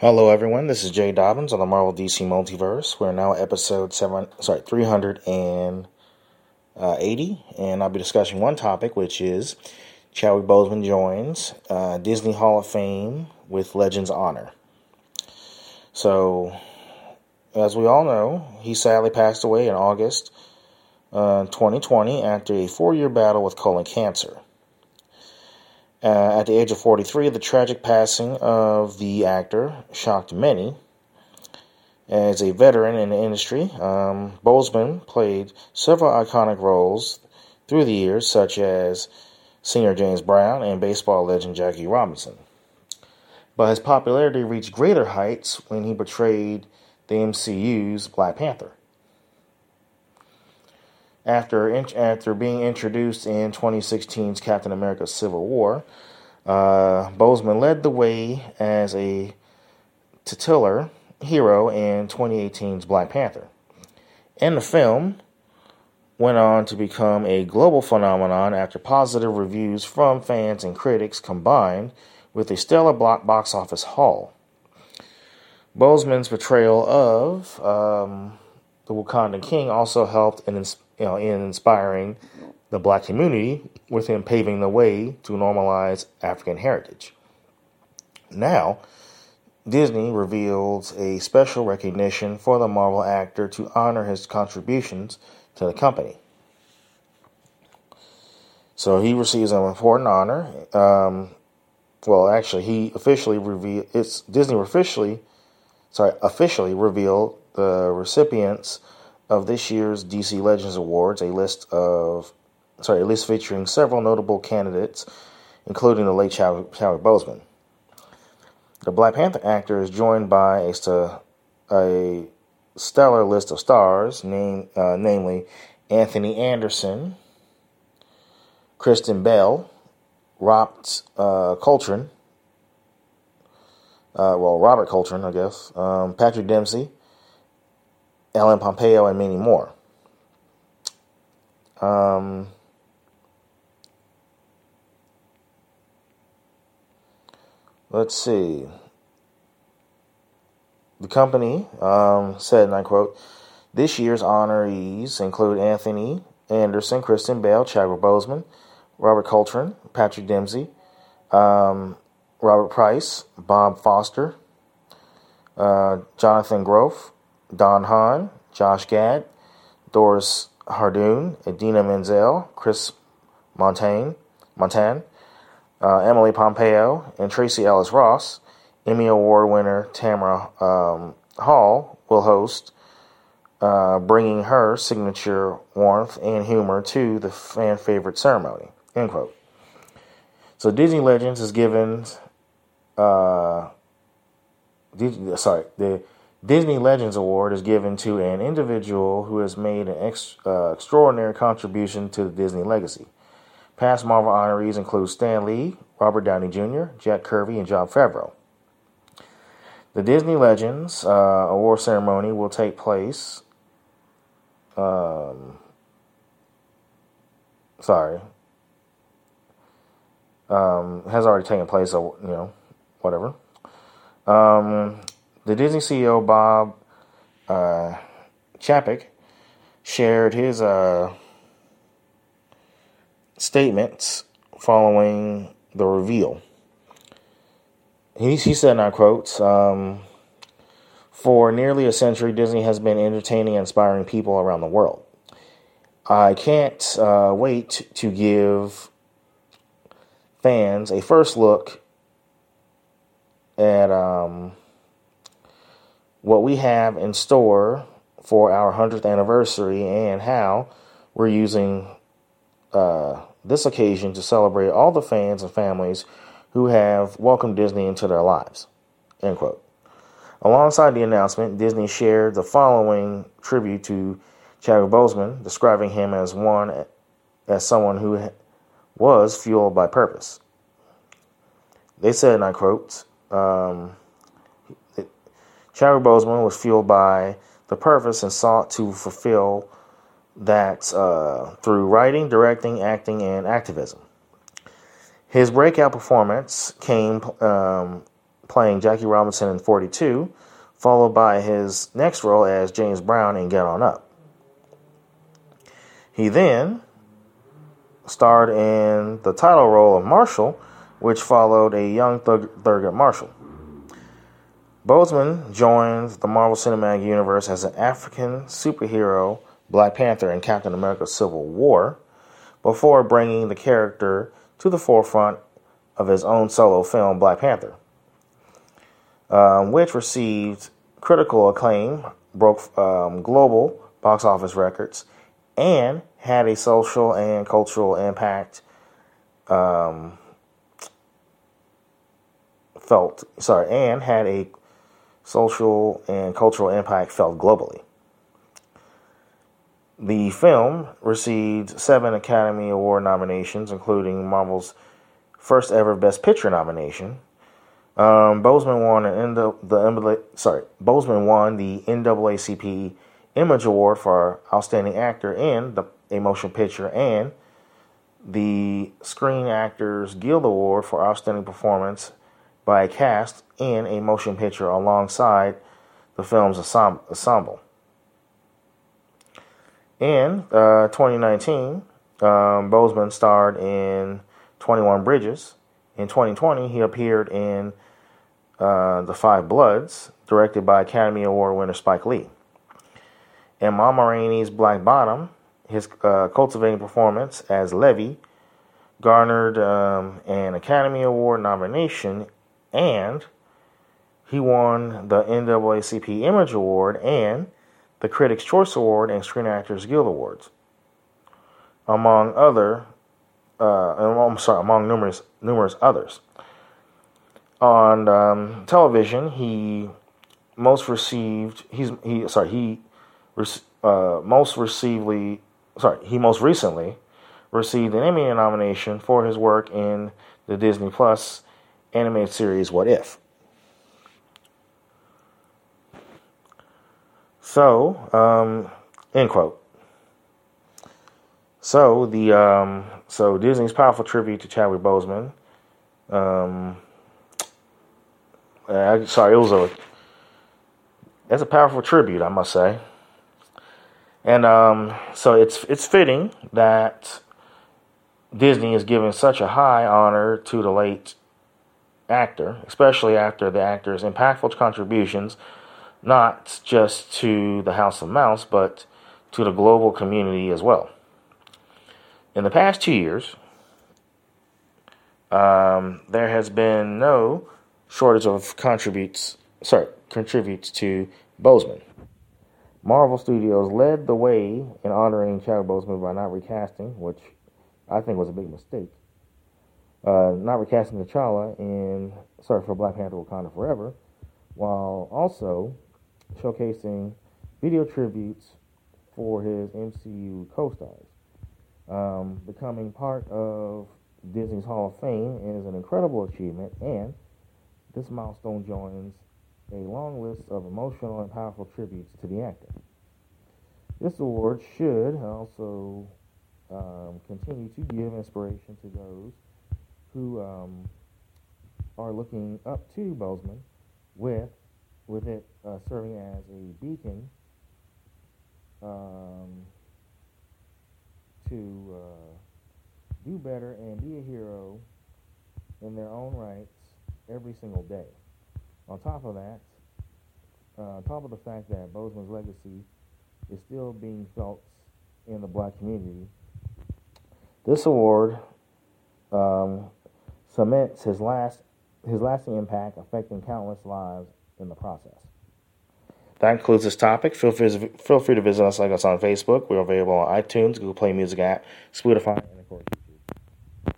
Hello, everyone. This is Jay Dobbins on the Marvel DC Multiverse. We're now episode seven, sorry, three hundred and eighty, and I'll be discussing one topic, which is Chadwick Boseman joins uh, Disney Hall of Fame with Legends Honor. So, as we all know, he sadly passed away in August uh, 2020 after a four-year battle with colon cancer. Uh, at the age of 43, the tragic passing of the actor shocked many. As a veteran in the industry, um, Boseman played several iconic roles through the years, such as singer James Brown and baseball legend Jackie Robinson. But his popularity reached greater heights when he portrayed the MCU's Black Panther. After, after being introduced in 2016's Captain America Civil War, uh, Boseman led the way as a titular hero in 2018's Black Panther. In the film, went on to become a global phenomenon after positive reviews from fans and critics combined with a stellar block box office haul. Boseman's portrayal of um, the Wakandan King also helped in, you know, in inspiring the black community, with him paving the way to normalize African heritage. Now, Disney reveals a special recognition for the Marvel actor to honor his contributions to the company. So he receives an important honor. Um, well, actually, he officially revealed it's Disney officially, sorry, officially revealed the recipients of this year's DC Legends Awards, a list of, sorry, a list featuring several notable candidates, including the late Chadwick, Boseman. The Black Panther actor is joined by a, a stellar list of stars, name, uh, namely Anthony Anderson, Kristen Bell, Robert uh, Coltrane, uh, well, Robert Coltrane, I guess, um, Patrick Dempsey, Ellen Pompeo, and many more. Um, let's see. The company um, said, and I quote, this year's honorees include Anthony Anderson, Kristen Bell, Chadwick Boseman, Robert Coltrane, Patrick Dempsey, um, Robert Price, Bob Foster, uh, Jonathan Groff, Don Hahn, Josh Gad, Doris Hardoon, Idina Menzel, Chris Montagne, Montan, uh, Emily Pompeo, and Tracee Ellis Ross. Emmy Award winner Tamara um, Hall will host, uh, bringing her signature warmth and humor to the fan favorite ceremony. End quote. So Disney Legends is given, uh, Disney, sorry, the Disney Legends Award is given to an individual who has made an ex, uh, extraordinary contribution to the Disney legacy. Past Marvel honorees include Stan Lee, Robert Downey Jr., Jack Kirby, and Jon Favreau. The Disney Legends uh, award ceremony will take place. Um, sorry, um, has already taken place. So you know, whatever. Um, the Disney CEO Bob uh, shared his uh, statements following the reveal. He, he said, and I quote, um, For nearly a century, Disney has been entertaining and inspiring people around the world. I can't uh, wait to give fans a first look at um, what we have in store for our 100th anniversary and how we're using uh, this occasion to celebrate all the fans and families who have welcomed Disney into their lives. End quote. Alongside the announcement, Disney shared the following tribute to Chadwick Boseman, describing him as one as someone who was fueled by purpose. They said, and I quote, um, Chadwick Boseman was fueled by the purpose and sought to fulfill that uh, through writing, directing, acting, and activism. His breakout performance came um, playing Jackie Robinson in 42, followed by his next role as James Brown in Get On Up. He then starred in the title role of Marshall, which followed a young Thurgood Marshall. Boseman joined the Marvel Cinematic Universe as an African superhero, Black Panther, in Captain America Civil War, before bringing the character to the forefront of his own solo film, Black Panther, um, which received critical acclaim, broke um, global box office records, and had a social and cultural impact um, felt sorry and had a social and cultural impact felt globally. The film received seven academy award nominations including marvel's first ever best picture nomination. Um, Boseman won an the, the sorry Boseman won the NAACP Image Award for Outstanding Actor in the a motion picture and the Screen Actors Guild Award for Outstanding Performance by a Cast in a Motion Picture alongside the film's ensemble. In uh, 2019, um, Boseman starred in 21 Bridges. In 2020, he appeared in uh, The Five Bloods, directed by Academy Award winner Spike Lee. In Ma Rainey's Black Bottom, his uh, cultivating performance as Levee garnered um, an Academy Award nomination and he won the NAACP Image Award and the Critics' Choice Award and Screen Actors Guild Awards, among other. Uh, I'm sorry, among numerous numerous others. On um, television, he most received. He's he sorry he uh, most received sorry, he most recently received an Emmy nomination for his work in the Disney Plus animated series What If. So, um, end quote. So the um, so Disney's powerful tribute to Chadwick Boseman. Um, uh, sorry, it was a that's a powerful tribute, I must say. And um, so it's it's fitting that Disney is giving such a high honor to the late actor, especially after the actor's impactful contributions, not just to the House of Mouse, but to the global community as well. In the past two years, um, there has been no shortage of contributes, sorry, contributes to Boseman. Marvel Studios led the way in honoring Chadwick Boseman by not recasting, which I think was a big mistake. Uh, not recasting T'Challa in sorry for Black Panther: Wakanda Forever, while also showcasing video tributes for his MCU co-stars. Um, becoming part of Disney's Hall of Fame is an incredible achievement, and this milestone joins a long list of emotional and powerful tributes to the actor. This award should also um, continue to give inspiration to those who um, are looking up to Boseman with with it uh, serving as a beacon um, to uh, do better and be a hero in their own rights every single day. On top of that, uh, on top of the fact that Boseman's legacy is still being felt in the black community, this award um, cements his last his lasting impact, affecting countless lives in the process. That concludes this topic. Feel free, feel free to visit us like us on Facebook. We're available on iTunes, Google Play Music app, Spotify,